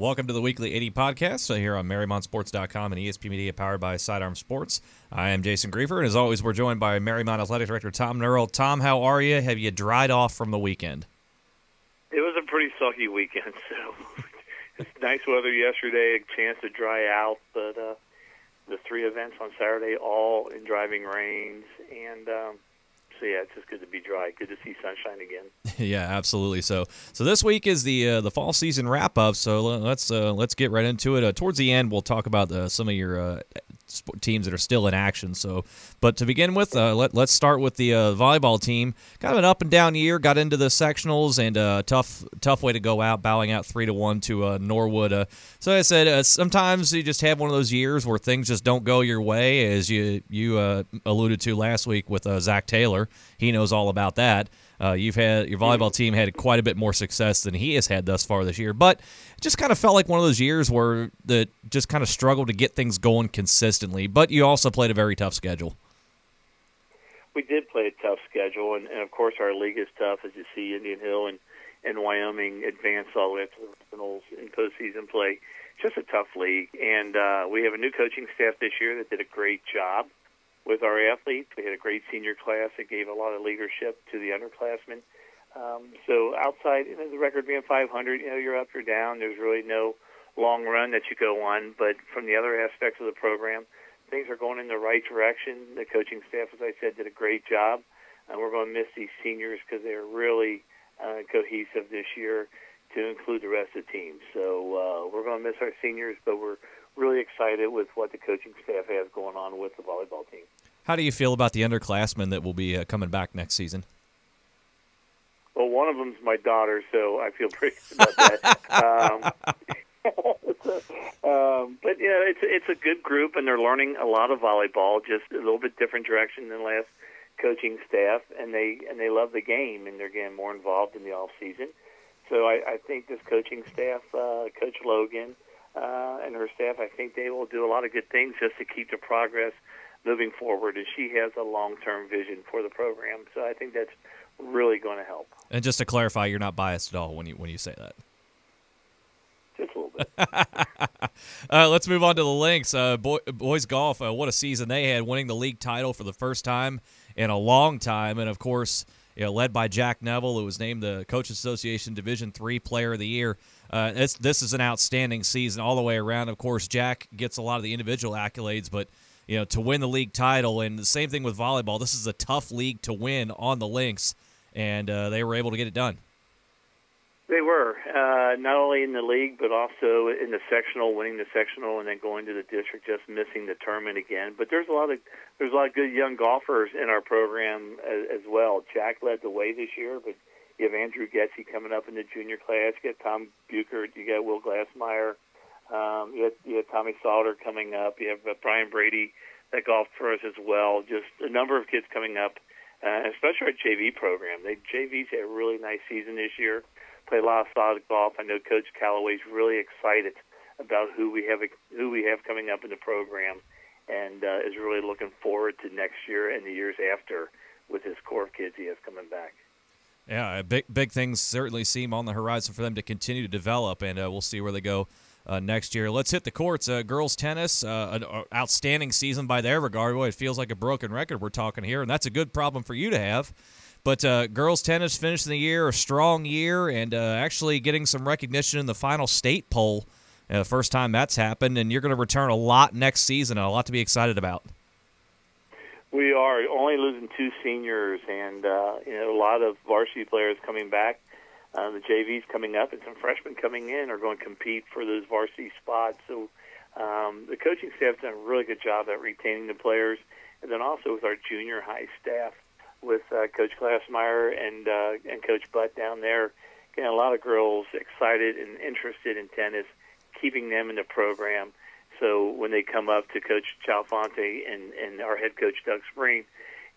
Welcome to the Weekly AD podcast here on MariemontSports.com and ESP Media powered by Sidearm Sports. I am Jason Grefer, and as always, we're joined by Mariemont Athletic Director Tom Nerl. Tom, how are you? Have you dried off from the weekend? It was a pretty sucky weekend, so it's nice weather yesterday, a chance to dry out, but uh, the three events on Saturday all in driving rains, and um, so yeah, it's just good to be dry. Good to see sunshine again. yeah, absolutely. So, so this week is the uh, the fall season wrap up. So let's uh, let's get right into it. Uh, towards the end, we'll talk about uh, some of your uh, teams that are still in action. So, but to begin with, uh, let let's start with the uh, volleyball team. Kind of an up and down year. Got into the sectionals and a tough tough way to go out, bowing out three to one to uh, Norwood. so I said sometimes you just have one of those years where things just don't go your way, as you you alluded to last week with Zach Taylor. He knows all about that. Uh, you've had your volleyball team had quite a bit more success than he has had thus far this year, but it just kind of felt like one of those years where that just kind of struggled to get things going consistently. But you also played a very tough schedule. We did play a tough schedule, and, and of course our league is tough, as you see Indian Hill and and Wyoming advance all the way up to the finals in postseason play. Just a tough league, and uh, we have a new coaching staff this year that did a great job with our athletes. We had a great senior class that gave a lot of leadership to the underclassmen. Um, so outside, you know, the record being 500, you know, you're up or down. There's really no long run that you go on. But from the other aspects of the program, things are going in the right direction. The coaching staff, as I said, did a great job. And we're going to miss these seniors because they're really uh, cohesive this year to include the rest of the team. So uh, we're going to miss our seniors, but we're really excited with what the coaching staff has going on with the volleyball team. How do you feel about the underclassmen that will be uh, coming back next season? Well, one of them's my daughter, so I feel pretty good about that. um, um, but yeah, it's it's a good group, and they're learning a lot of volleyball, just a little bit different direction than last coaching staff, and they and they love the game, and they're getting more involved in the off season. So I, I think this coaching staff, uh, Coach Logan, uh, and her staff, I think they will do a lot of good things just to keep the progress moving forward. And she has a long term vision for the program, so I think that's really going to help. And just to clarify, you're not biased at all when you when you say that. Just a little bit. uh, let's move on to the Lynx. Uh, boy, boys golf. Uh, what a season they had, winning the league title for the first time in a long time, and of course you know, led by Jack Neville, who was named the Coaches Association Division Three Player of the Year. Uh, this this is an outstanding season all the way around. Of course, Jack gets a lot of the individual accolades, but you know to win the league title, and the same thing with volleyball. This is a tough league to win on the links, and uh, they were able to get it done. They were uh, not only in the league, but also in the sectional, winning the sectional, and then going to the district, just missing the tournament again. But there's a lot of there's a lot of good young golfers in our program as, as well. Jack led the way this year, but you have Andrew Getzy coming up in the junior class. You got Tom Buchert. You got Will Glassmeyer. Um, you, have, you have Tommy Salter coming up. You have uh, Brian Brady that golfed for us as well. Just a number of kids coming up, uh, especially our JV program. They JV's had a really nice season this year play a lot of solid golf. I know Coach Callaway's really excited about who we have who we have coming up in the program, and uh, is really looking forward to next year and the years after with his core of kids he has coming back. Yeah, big big things certainly seem on the horizon for them to continue to develop, and uh, we'll see where they go uh, next year. Let's hit the courts. Uh, girls tennis, uh, an uh, outstanding season by their regard. Boy, it feels like a broken record we're talking here, and that's a good problem for you to have. But uh, girls tennis finishing the year a strong year and uh, actually getting some recognition in the final state poll. Uh, first time that's happened, and you're going to return a lot next season. A lot to be excited about. We are only losing two seniors, and uh, you know a lot of varsity players coming back. Uh, the JVs coming up, and some freshmen coming in are going to compete for those varsity spots. So um, the coaching staff's done a really good job at retaining the players, and then also with our junior high staff with uh, Coach Glassmeyer and uh, and Coach Butt down there, getting a lot of girls excited and interested in tennis, keeping them in the program. So when they come up to Coach Chalfonte and and our head coach Doug Spring,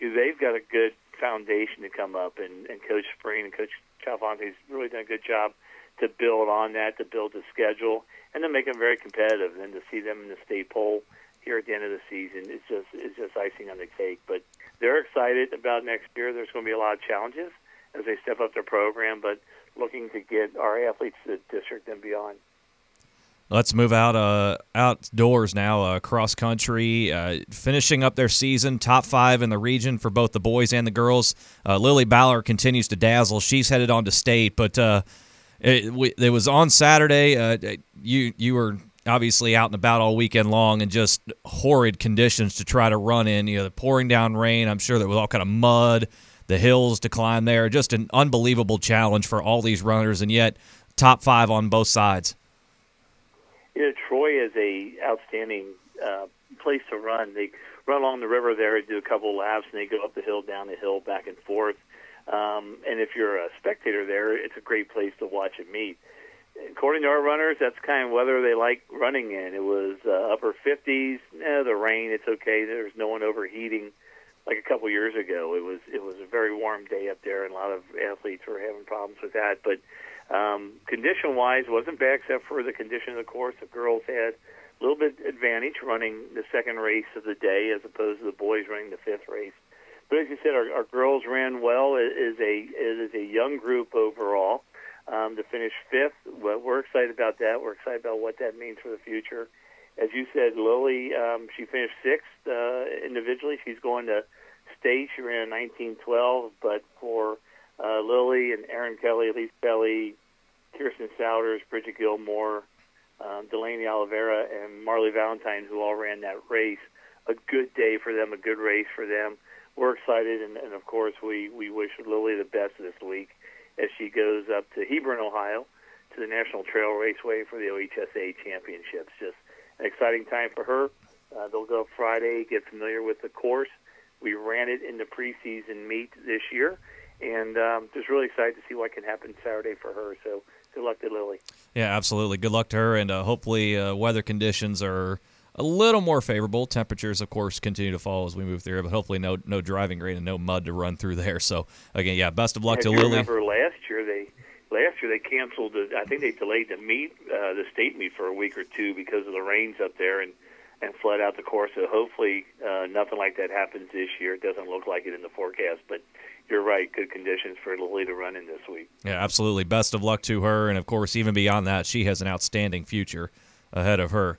they've got a good foundation to come up, and, and Coach Spring and Coach Chalfonte's really done a good job to build on that, to build the schedule, and to make them very competitive. And to see them in the state poll here at the end of the season, it's just it's just icing on the cake. But they're excited about next year. There's going to be a lot of challenges as they step up their program, but looking to get our athletes to the district and beyond. Let's move out uh, outdoors now. Uh, cross country, uh, finishing up their season, top five in the region for both the boys and the girls. Uh, Lily Ballard continues to dazzle. She's headed on to state, but uh, it, it was on Saturday. Uh, you you were obviously out and about all weekend long, and just horrid conditions to try to run in. You know, the pouring down rain. I'm sure there was all kind of mud, the hills to climb there. Just an unbelievable challenge for all these runners, and yet top five on both sides. You know, Troy is a outstanding uh, place to run. They run along the river there, do a couple laps, and they go up the hill, down the hill, back and forth. Um, and if you're a spectator there, it's a great place to watch it meet. According to our runners, that's kind of weather they like running in. It was uh, upper 50s. Eh, the rain, it's okay. There's no one overheating like a couple years ago. It was it was a very warm day up there, and a lot of athletes were having problems with that. But um, condition wise, wasn't bad except for the condition of the course. The girls had a little bit advantage running the second race of the day as opposed to the boys running the fifth race. But as you said, our, our girls ran well. It is a it is a young group overall. Um, to finish fifth, well, we're excited about that. We're excited about what that means for the future. As you said, Lily, um, she finished sixth uh, individually. She's going to state. She ran a 1912, but for uh, Lily and Aaron Kelly, Elise Kelly, Kirsten Souders, Bridget Gilmore, um, Delaney Oliveira, and Marley Valentine, who all ran that race. A good day for them, a good race for them. We're excited, and, and of course, we, we wish Lily the best this week as she goes up to Hebron, Ohio, to the National Trail Raceway for the OHSA Championships. Just an exciting time for her. Uh, they'll go Friday, get familiar with the course. We ran it in the preseason meet this year, and um, just really excited to see what can happen Saturday for her. So good luck to Lily. Yeah, absolutely. Good luck to her, and uh, hopefully uh, weather conditions are a little more favorable. Temperatures, of course, continue to fall as we move through, but hopefully no no driving rain and no mud to run through there. So again, yeah, best of luck If to Lily. Remember last year they last year they canceled. The, I think they delayed the meet, uh, the state meet for a week or two because of the rains up there and and flood out the course. So hopefully uh, nothing like that happens this year. It doesn't look like it in the forecast, but you're right. Good conditions for Lily to run in this week. Yeah, absolutely. Best of luck to her, and of course, even beyond that, she has an outstanding future ahead of her.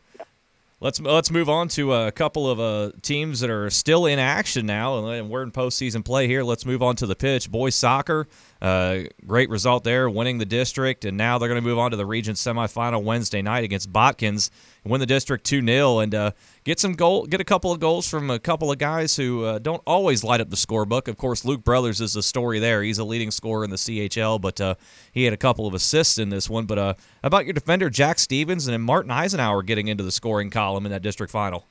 Let's let's move on to a couple of uh, teams that are still in action now, and we're in postseason play here. Let's move on to the pitch. Boys soccer, uh, great result there, winning the district, and now they're going to move on to the region semifinal Wednesday night against Botkins, win the district two 0 and uh, get some goal, get a couple of goals from a couple of guys who uh, don't always light up the scorebook. Of course, Luke Brothers is the story there. He's a leading scorer in the CHL, but uh, he had a couple of assists in this one. But uh, about your defender Jack Stevens and Martin Eisenhower getting into the scoring column in that district final?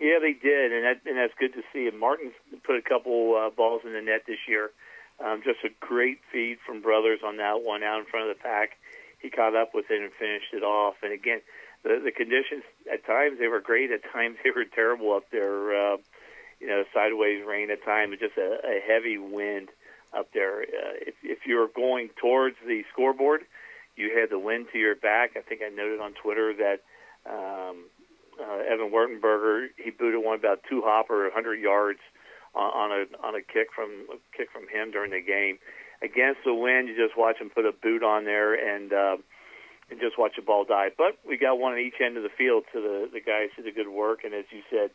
Yeah, they did, and that, and that's good to see. And Martin put a couple balls in the net this year. Um, just a great feed from Brothers on that one out in front of the pack. He caught up with it and finished it off. And again, the the conditions at times they were great, at times they were terrible up there. Uh, you know, sideways rain at times, just a, a heavy wind up there. Uh, if if you were going towards the scoreboard, you had the wind to your back. I think I noted on Twitter that um, uh, Evan Wertenberger he booted one about two hopper, 100 yards on a on a kick from a kick from him during the game. Against the wind, you just watch him put a boot on there and uh, and just watch the ball die. But we got one at each end of the field, so the the guys did a good work. And as you said,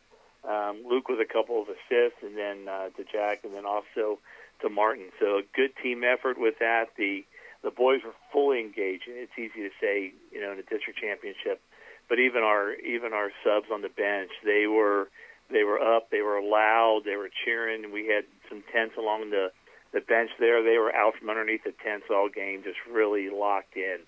um, Luke with a couple of assists, and then uh, to Jack, and then also to Martin. So a good team effort with that. The the boys were fully engaged, and it's easy to say, you know, in a district championship. But even our even our subs on the bench, they were they were up, they were loud, they were cheering. We had some tents along the the bench there. They were out from underneath the tents all game, just really locked in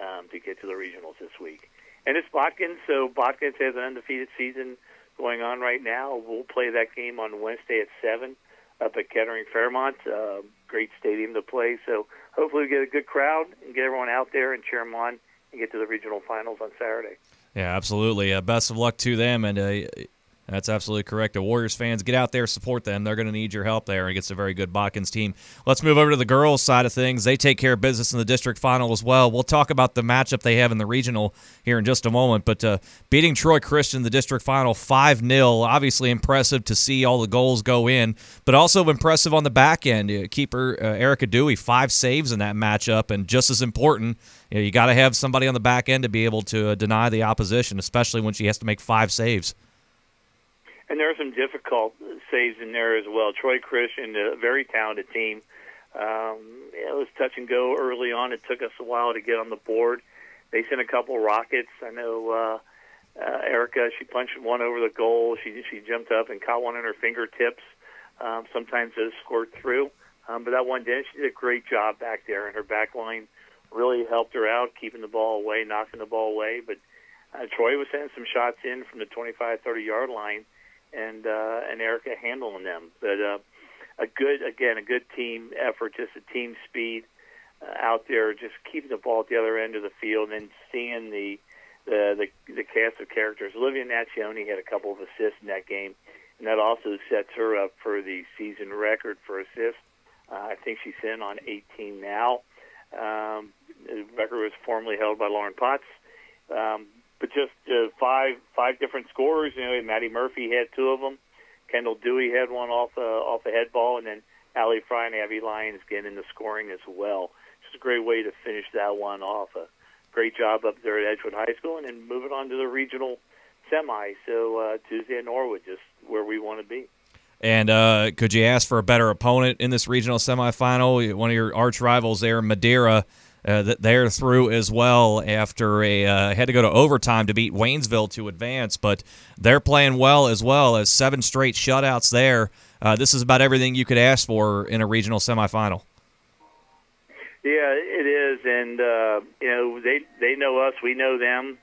um, to get to the regionals this week. And it's Botkins, so Botkins has an undefeated season going on right now. We'll play that game on Wednesday at seven up at Kettering Fairmont. Uh, great stadium to play. So hopefully we get a good crowd and get everyone out there and cheer them on and get to the regional finals on Saturday. Yeah, absolutely. Uh, best of luck to them, and uh, That's absolutely correct. The Warriors fans, get out there, support them. They're going to need your help there against a very good Botkins team. Let's move over to the girls' side of things. They take care of business in the district final as well. We'll talk about the matchup they have in the regional here in just a moment. But uh, beating Troy Christian in the district final 5 0, obviously impressive to see all the goals go in, but also impressive on the back end. Uh, keeper uh, Erica Dewey, five saves in that matchup, and just as important, you, know, you got to have somebody on the back end to be able to uh, deny the opposition, especially when she has to make five saves and there are some difficult saves in there as well. Troy Christian, a very talented team. Um, it was touch and go early on. It took us a while to get on the board. They sent a couple rockets. I know uh, uh, Erica. She punched one over the goal. She she jumped up and caught one on her fingertips. Um, sometimes it scored through, um, but that one didn't. She did a great job back there, and her back line really helped her out, keeping the ball away, knocking the ball away. But uh, Troy was sending some shots in from the 25, 30 yard line and uh, and Erica handling them. But uh, a good again a good team effort, just a team speed uh, out there, just keeping the ball at the other end of the field and seeing the the the, the cast of characters. Olivia Nacioni had a couple of assists in that game, and that also sets her up for the season record for assists. Uh, I think she's in on 18 now. Um, the record was formerly held by Lauren Potts. Um, but just uh, five five different scorers. You know, Maddie Murphy had two of them. Kendall Dewey had one off uh, off a head ball, and then Allie Fry and Abby Lyons getting in the scoring as well. Just a great way to finish that one off. A great job up there at Edgewood High School, and then moving on to the regional semi. So uh, Tuesday at Norwood, just where we want to be. And uh, could you ask for a better opponent in this regional semifinal? One of your arch rivals there, Madeira uh, that they're through as well after a uh, had to go to overtime to beat Waynesville to advance, but they're playing well as well as seven straight shutouts there. Uh, this is about everything you could ask for in a regional semifinal. Yeah, it is, and uh, you know they they know us, we know them.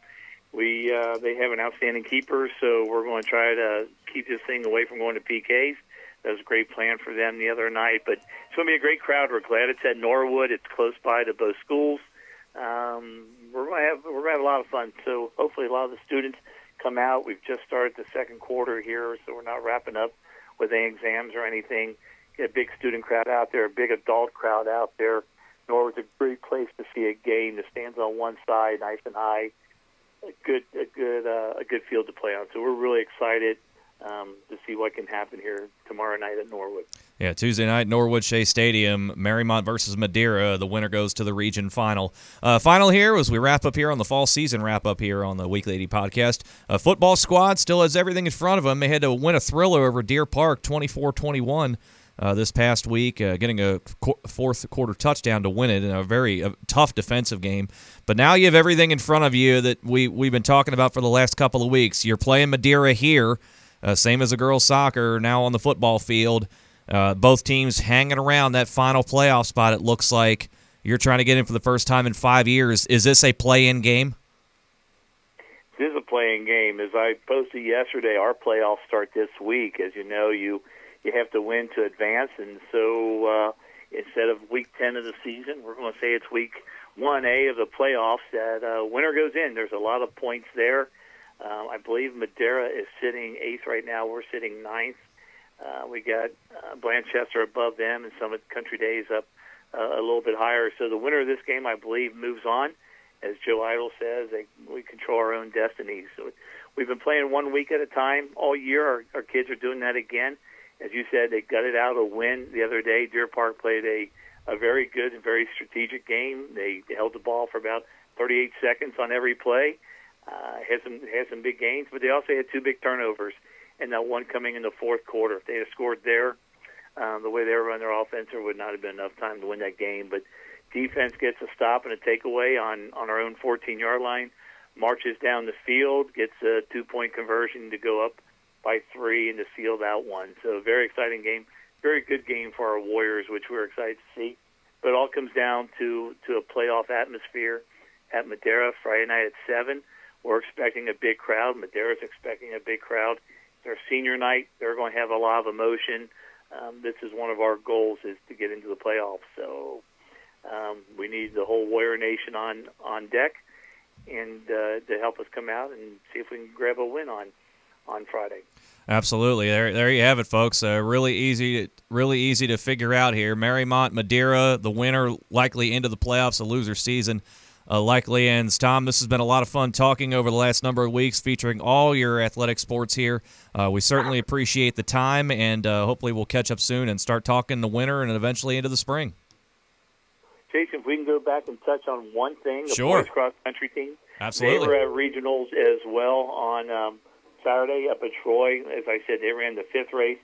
We uh, they have an outstanding keeper, so we're going to try to keep this thing away from going to PKs. That was a great plan for them the other night. But it's going to be a great crowd. We're glad it's at Norwood. It's close by to both schools. Um, we're going to have we're going to have a lot of fun. So hopefully a lot of the students come out. We've just started the second quarter here, so we're not wrapping up with any exams or anything. Get a big student crowd out there, a big adult crowd out there. Norwood's a great place to see a game. The stands on one side, nice and high. A good, a good, uh, a good field to play on. So we're really excited um, to see what can happen here tomorrow night at Norwood. Yeah, Tuesday night, Norwood Shea Stadium, Mariemont versus Madeira. The winner goes to the region final. Uh, final here as we wrap up here on the fall season wrap up here on the Weekly AD podcast. A uh, football squad still has everything in front of them. They had to win a thriller over Deer Park 24 21. Uh, this past week, uh, getting a qu- fourth quarter touchdown to win it in a very uh, tough defensive game. But now you have everything in front of you that we, we've been talking about for the last couple of weeks. You're playing Madeira here. Uh, same as the girls' soccer now on the football field. Uh, both teams hanging around that final playoff spot. It looks like you're trying to get in for the first time in five years. Is this a play-in game? It is a play-in game. As I posted yesterday, our playoffs start this week. As you know, you you have to win to advance, and so uh, instead of week ten of the season, we're going to say it's week one A of the playoffs. That uh, winner goes in. There's a lot of points there. Um, I believe Madeira is sitting eighth right now. We're sitting ninth. Uh, we got uh, Blanchester above them, and Summit Country Days up uh, a little bit higher. So the winner of this game, I believe, moves on. As Joe Idle says, they, we control our own destiny. So we've been playing one week at a time all year. Our, our kids are doing that again. As you said, they gutted out a win the other day. Deer Park played a, a very good and very strategic game. They held the ball for about 38 seconds on every play uh, had some had some big gains, but they also had two big turnovers, and that one coming in the fourth quarter. If they had scored there, um, the way they were running their offense, there would not have been enough time to win that game. But defense gets a stop and a takeaway on on our own 14 yard line, marches down the field, gets a two point conversion to go up by three and to seal that one. So very exciting game, very good game for our Warriors, which we're excited to see. But it all comes down to to a playoff atmosphere at Madeira Friday night at seven. We're expecting a big crowd. Madeira's expecting a big crowd. It's their senior night. They're going to have a lot of emotion. Um, this is one of our goals is to get into the playoffs. So um, we need the whole Warrior Nation on on deck and uh, to help us come out and see if we can grab a win on on Friday. Absolutely. There, there you have it, folks. Uh, really easy, really easy to figure out here. Mariemont, Madeira, the winner likely into the playoffs. The loser season uh, likely ends. Tom, this has been a lot of fun talking over the last number of weeks, featuring all your athletic sports here. Uh, we certainly appreciate the time, and uh, hopefully we'll catch up soon and start talking the winter and eventually into the spring. Jason, if we can go back and touch on one thing, the sure. cross country team. Absolutely. They were at regionals as well on um, Saturday up at Troy. As I said, they ran the fifth race,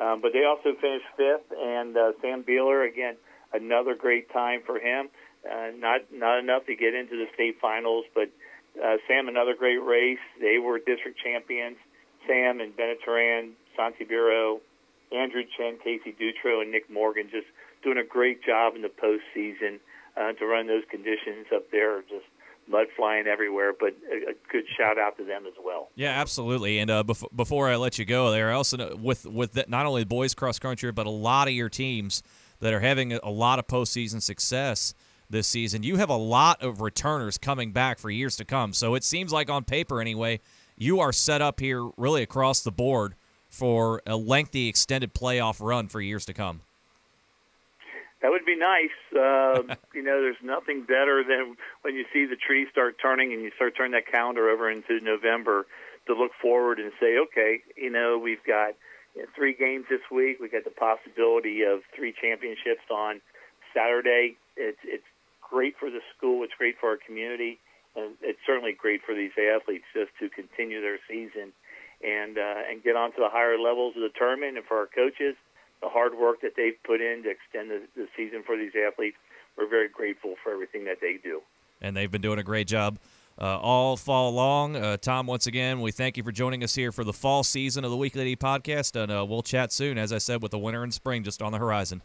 um, but they also finished fifth. And uh, Sam Beeler, again, another great time for him. Uh, not not enough to get into the state finals, but uh, Sam, another great race. They were district champions. Sam and Bennett Turan, Santi Biro, Andrew Chen, Casey Dutro, and Nick Morgan just doing a great job in the postseason uh, to run those conditions up there. Just mud flying everywhere, but a, a, good shout out to them as well. Yeah, absolutely. And uh, bef- before I let you go, there also with with the, not only boys cross country, but a lot of your teams that are having a lot of postseason success this season. You have a lot of returners coming back for years to come. So it seems like on paper, anyway, you are set up here really across the board for a lengthy, extended playoff run for years to come. That would be nice. Uh, you know, there's nothing better than when you see the trees start turning and you start turning that calendar over into November to look forward and say, okay, you know, we've got you know, three games this week. We've got the possibility of three championships on Saturday. It's it's great for the school. It's great for our community, and it's certainly great for these athletes just to continue their season and uh, and get on to the higher levels of the tournament. And for our coaches the hard work that they've put in to extend the, the season for these athletes. We're very grateful for everything that they do. And they've been doing a great job uh, all fall long. Uh, Tom, once again, we thank you for joining us here for the fall season of the Weekly D podcast, and uh, we'll chat soon, as I said, with the winter and spring just on the horizon.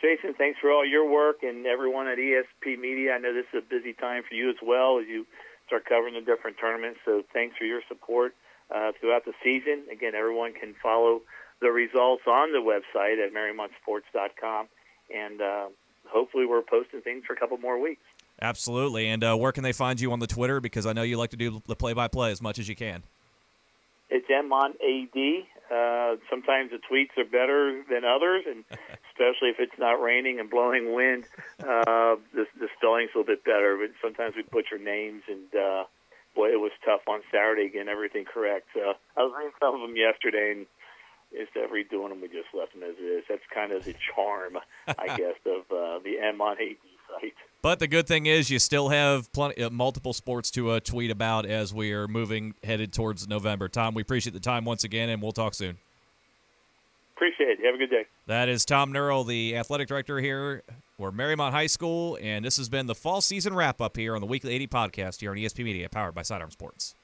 Jason, thanks for all your work and everyone at ESP Media. I know this is a busy time for you as well as you start covering the different tournaments. So thanks for your support uh, throughout the season. Again, everyone can follow the results on the website at MariemontSports.com, and uh, hopefully we're posting things for a couple more weeks. Absolutely. And uh, where can they find you on the Twitter? Because I know you like to do the play-by-play as much as you can. It's MONAD. Uh, sometimes the tweets are better than others, and especially if it's not raining and blowing wind, uh, the, the spelling's a little bit better. But sometimes we butcher names, and uh, boy, it was tough on Saturday getting everything correct. Uh, I was reading some of them yesterday, and instead of redoing them, we just left them as is. That's kind of the charm, I guess, of uh, the MONAD site. But the good thing is you still have plenty, uh, multiple sports to uh, tweet about as we are moving headed towards November. Tom, we appreciate the time once again, and we'll talk soon. Appreciate it. Have a good day. That is Tom Nerl, the athletic director here for Mariemont High School, and this has been the fall season wrap up here on the Weekly AD podcast here on ESP Media, powered by Sidearm Sports.